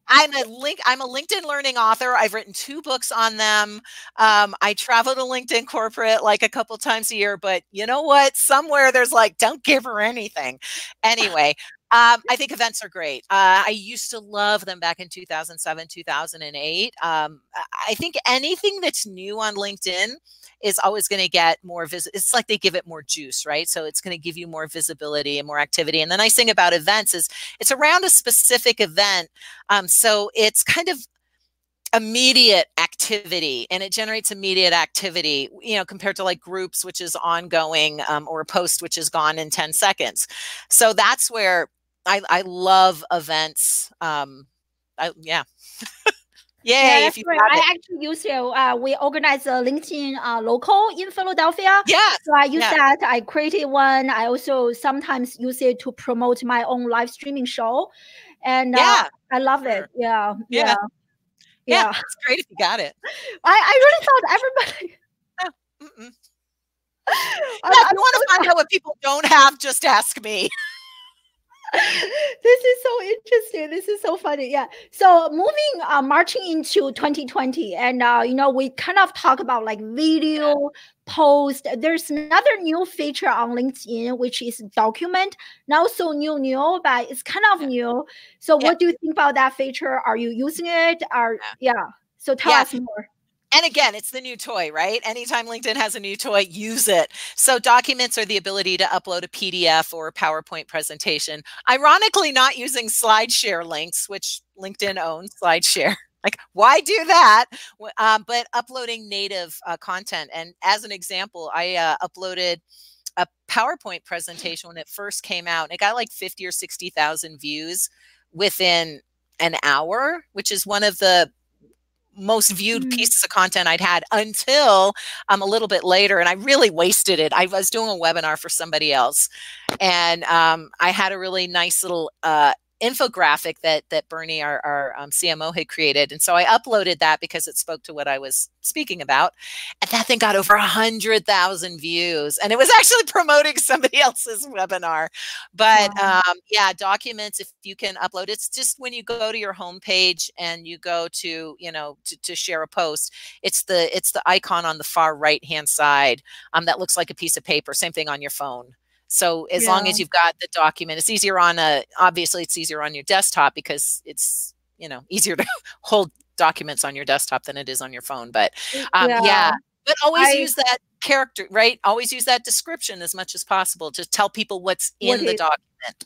I'm a link. I'm a LinkedIn learning author. I've written two books on them. Um, I travel to LinkedIn corporate like a couple times a year, but you know what? Somewhere there's like, don't give her anything. <laughs> Anyway, um, I think events are great. Uh, I used to love them back in 2007, 2008. Um, I think anything that's new on LinkedIn is always going to get more vis. It's like they give it more juice, right? So it's going to give you more visibility and more activity. And the nice thing about events is it's around a specific event. Um, so it's kind of immediate activity and it generates immediate activity you know compared to like groups which is ongoing um, or a post which is gone in 10 seconds so that's where i i love events um I, yeah <laughs> Yay, yeah, right. I actually use it. Uh, we organize a LinkedIn uh, local in Philadelphia. Yeah. So I use yeah. that. I created one. I also sometimes use it to promote my own live streaming show. And uh, yeah. I love it. Yeah. Yeah. Yeah. yeah. It's great if you got it. <laughs> I, I really thought everybody. <laughs> yeah, if you want to find out what people don't have, just ask me. <laughs> this is so interesting. This is so funny. Yeah. So moving, uh, marching into 2020, and uh, you know, we kind of talk about like video post. There's another new feature on LinkedIn, which is document. Not so new, new, but it's kind of new. So, yeah. what do you think about that feature? Are you using it? Are yeah. So tell yeah. us more and again, it's the new toy, right? Anytime LinkedIn has a new toy, use it. So documents are the ability to upload a PDF or a PowerPoint presentation. Ironically, not using SlideShare links, which LinkedIn owns SlideShare. <laughs> Like, why do that? Um, but uploading native uh, content. And as an example, I uh, uploaded a PowerPoint presentation when it first came out. And it got like 50 or 60,000 views within an hour, which is one of the most viewed mm. pieces of content I'd had until um, a little bit later. And I really wasted it. I was doing a webinar for somebody else. And um, I had a really nice little uh, infographic that that Bernie, our, our um, CMO, had created, and so I uploaded that because it spoke to what I was speaking about, and that thing got over a hundred thousand views, and it was <laughs> actually promoting somebody else's webinar. But wow. um, yeah, documents if you can upload, it's just when you go to your homepage and you go to you know to, to share a post, it's the it's the icon on the far right hand side um, that looks like a piece of paper. Same thing on your phone. So as yeah. long as you've got the document, it's easier on a, obviously it's easier on your desktop because it's, you know, <laughs> easier to hold documents on your desktop than it is on your phone. But um, yeah. yeah. but always I, use that character, right? Always use that description as much as possible to tell people what's in what the is, document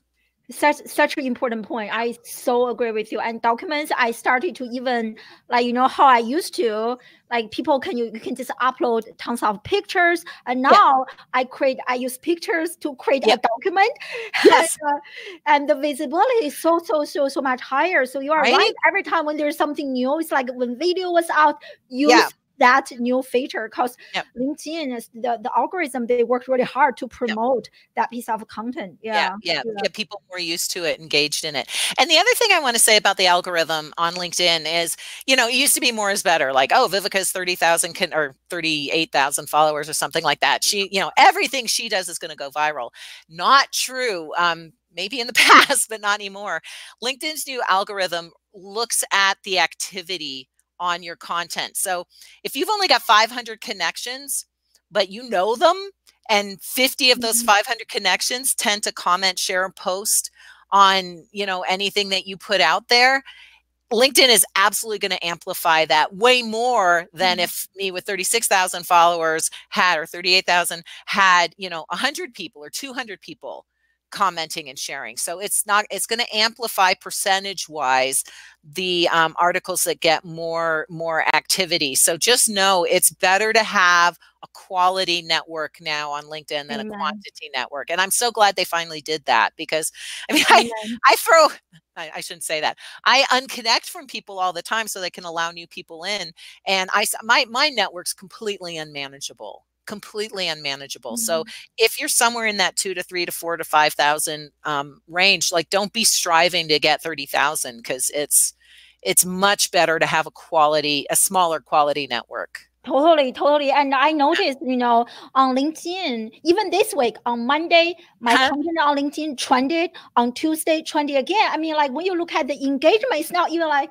such such an important point. I so agree with you. And documents, I started to even like you know how I used to like people can you, you can just upload tons of pictures, and now yeah. I create I use pictures to create a document. <laughs> Yes. and, uh, and, the visibility is so so so so much higher. So you are right? right. Every time when there's something new, it's like when video was out, use yeah that new feature because yep. LinkedIn is the, the algorithm they worked really hard to promote yep. that piece of content. Yeah. Yeah, yeah. Get people more used to it, engaged in it. And the other thing I want to say about the algorithm on LinkedIn is, you know, it used to be more is better. Like, oh, Viveka's 30,000 or 38,000 followers or something like that. She, you know, everything she does is going to go viral. Not true. Um, maybe in the <laughs> past, but not anymore. LinkedIn's new algorithm looks at the activity on your content. So if you've only got 500 connections, but you know them, and 50 of those mm-hmm. 500 connections tend to comment, share, and post on you know anything that you put out there linkedin is absolutely going to amplify that way more than mm-hmm. if me with 36,000 followers had or 38,000 had you know 100 people or 200 people commenting and sharing. So it's not, it's going to amplify percentage wise the um, articles that get more, more activity. So just know it's better to have a quality network now on LinkedIn than Amen. a quantity network. And I'm so glad they finally did that because <laughs> I mean, I, I throw, I, I, shouldn't say that. I unconnect from people all the time so they can allow new people in. And I, my, my network's completely unmanageable completely unmanageable. Mm-hmm. So if you're somewhere in that two to three to four to five thousand um, range, like don't be striving to get thirty thousand because it's it's much better to have a quality, a smaller quality network. Totally, totally. And I noticed, you know, on LinkedIn, even this week on Monday, my huh? content on LinkedIn trended. On Tuesday, trended again. I mean, like when you look at the engagement, it's not even like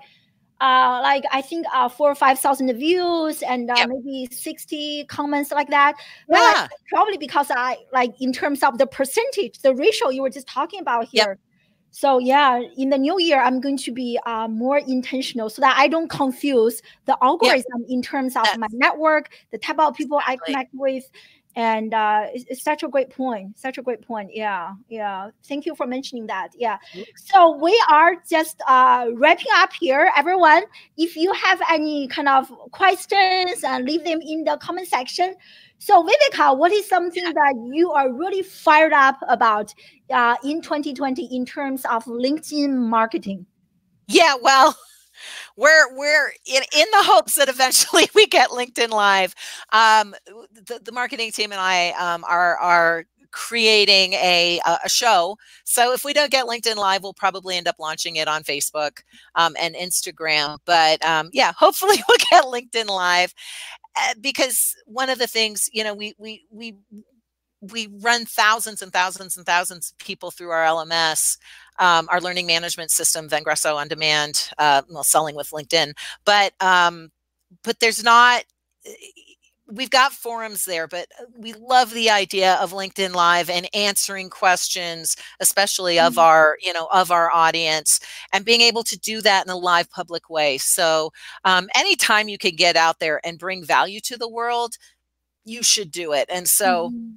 uh, like I think uh, four or five thousand views and uh, yep. maybe sixty comments like that. But yeah. Like, probably because I like in terms of the percentage, the ratio you were just talking about here. Yep. So yeah, in the new year, I'm going to be uh, more intentional so that I don't confuse the algorithm yep. in terms of That's my network, the type of people exactly. I connect with, and uh, it's, it's, such a great point such a great point. Yeah yeah. Thank you for mentioning that. Yeah. So we are just uh, wrapping up here. Everyone if you have any kind of questions uh, leave them in the comment section. So viveka what is something that you are really fired up about uh, in 2020 in terms of linkedin marketing? Yeah well <laughs> we're we're in, in the hopes that eventually <laughs> we get LinkedIn Live. Um, the, the marketing team and I um, are are creating a a show. So if we don't get LinkedIn Live, we'll probably end up launching it on Facebook um, and Instagram. But um, yeah, hopefully <laughs> we'll get LinkedIn Live uh, because one of the things you know we we we we run thousands and thousands and thousands of people through our LMS, um, our learning management system, Vengreso on demand, uh, well, selling with LinkedIn. But um, but there's not. Eh, we've got forums there, but uh, we love the idea of LinkedIn Live and answering questions, especially of mm-hmm. our, you know, of our audience, and being able to do that in a live public way. So, um, anytime you can get out there and bring value to the world, you should do it. And so. Mm-hmm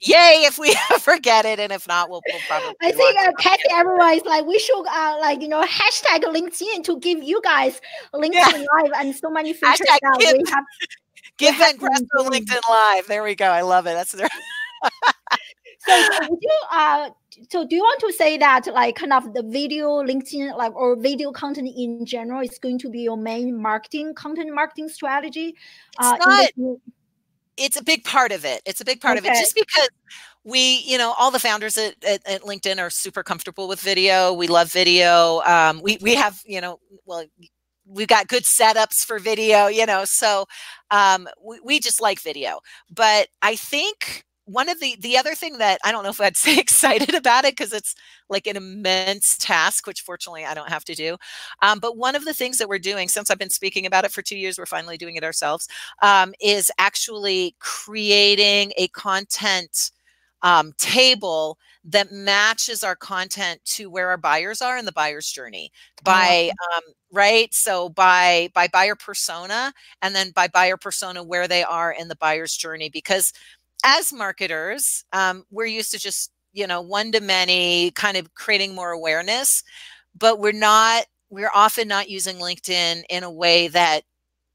yay if we <laughs> ever get it and if not we'll, we'll probably i think uh, Kathy everyone is like we should uh, like you know hashtag linkedin to give you guys linkedin yeah. live and so many <laughs> features hashtag that give, we have <laughs> give Vengreso linkedin live. There we go. I love it. That's there so do you uh so do you want to say that like kind of the video linkedin like or video content in general is going to be your main marketing content marketing strategy it's uh, not, it's a big part of it. It's a big part okay. of it just because we, you know, all the founders at, at, at, LinkedIn are super comfortable with video. We love video. Um, we, we have, you know, well, we've got good setups for video, you know, so um, we, we just like video. But I think one of the the other thing that I don't know if I'd <laughs> say excited about it because it's like an immense task, which fortunately I don't have to do. Um, but one of the things that we're doing since I've been speaking about it for two years, we're finally doing it ourselves, um, is actually creating a content um, table that matches our content to where our buyers are in the buyer's journey by um, right so by by buyer persona and then by buyer persona where they are in the buyer's journey because as marketers, um, we're used to just, you know, one to many kind of creating more awareness, but we're not, we're often not using LinkedIn in a way that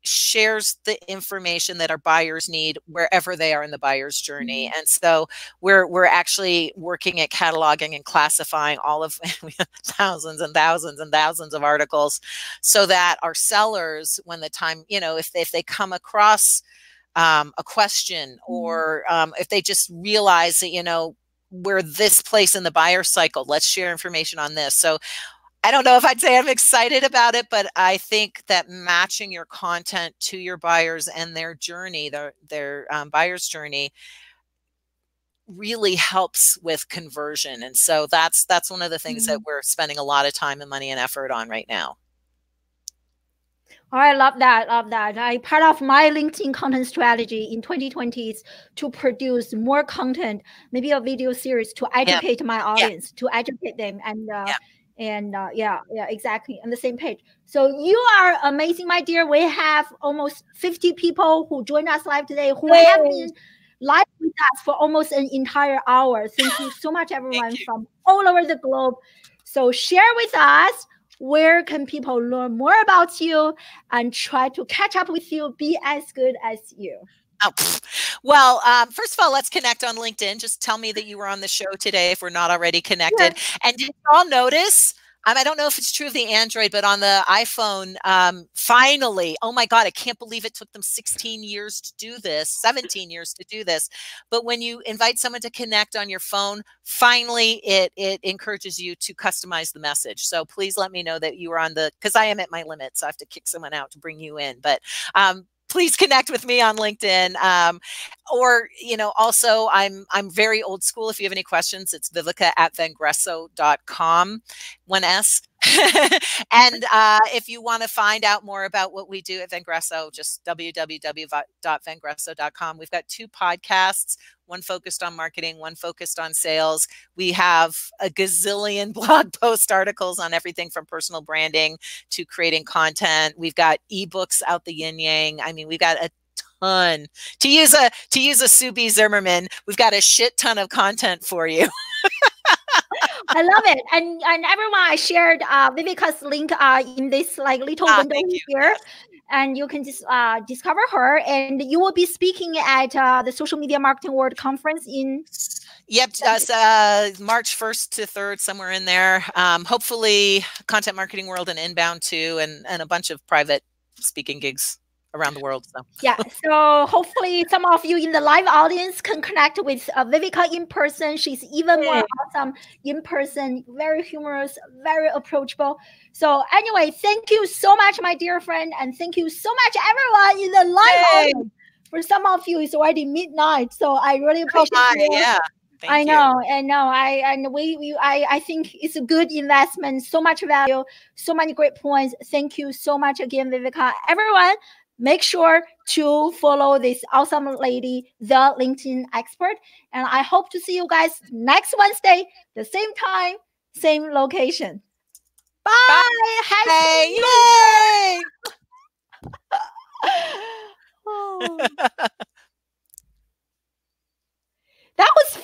shares the information that our buyers need wherever they are in the buyer's journey mm-hmm. and so we're we're actually working at cataloging and classifying all of <laughs> thousands and thousands and thousands of articles so that our sellers when the time you know if, if they come across um, a question mm-hmm. or um, if they just realize that, you know, we're this place in the buyer cycle, let's share information on this. So I don't know if I'd say I'm excited about it, but I think that matching your content to your buyers and their journey, their, their um, buyer's journey, really helps with conversion. And so that's that's one of the things mm -hmm. that mm-hmm. we're spending a lot of time and money and effort on right now. Oh, I love that. Love that. I part of my LinkedIn content strategy in 2020 is to produce more content, maybe a video series to educate yeah. my audience, yeah. to educate them, and uh, yeah. and uh, yeah, yeah, exactly on the same page. So you are amazing, my dear. We have almost 50 people who joined us live today who Yay. have been live with us for almost an entire hour. Thank you so much, everyone from all over the globe. So share with us where can people learn more about you and try to catch up with you, be as good as you? Oh, well, um, first of all, let's connect on LinkedIn. Just tell me that you were on the show today if we're not already connected. And did you all notice I don't know if it's true of the Android, but on the iPhone, um, finally, oh my God, I can't believe it took them 16 years to do this, 17 years to do this. But when you invite someone to connect on your phone, finally it it encourages you to customize the message. So please let me know that you are on the because I am at my limit, so I have to kick someone out to bring you in. But um, please connect with me on LinkedIn. Um, or, you know, also I'm I'm very old school. If you have any questions, it's viveka at vengreso.com. One S. <laughs> and uh, if you want to find out more about what we do at Vengreso, just www.vengreso.com. We've got two podcasts, one focused on marketing, one focused on sales. We have a gazillion <laughs> blog post articles on everything from personal branding to creating content. We've got ebooks out the yin yang. I mean, we've got a ton to use a to use a Sue B. Zimmerman. We've got a shit ton of content for you. <laughs> I love it. And and everyone, I shared uh, Viveka's link uh, in this like little ah, window here. And you can just uh, discover her, and you will be speaking at uh, the Social Media Marketing World Conference in. Yep, uh, uh, March first to third, somewhere in there. Um, hopefully, Content Marketing World and Inbound too, and and a bunch of private speaking gigs around the world. So yeah, so hopefully some of you in the live audience can connect with uh, Viveka in person. She's even more awesome in person, very humorous, very approachable. So anyway, thank you so much, my dear friend, and thank you so much, everyone in the live audience. For some of you, it's already midnight, so I really oh, appreciate oh, it. Yeah. Thank I know, you. I know. I and we, we I, I think it's a good investment. So much value, so many great points. Thank you so much again, Viveka. Everyone, make sure to follow this awesome lady, the LinkedIn expert. And I hope to see you guys next Wednesday, the same time, same location. Bye. Bye. Yay. <laughs> oh. that was.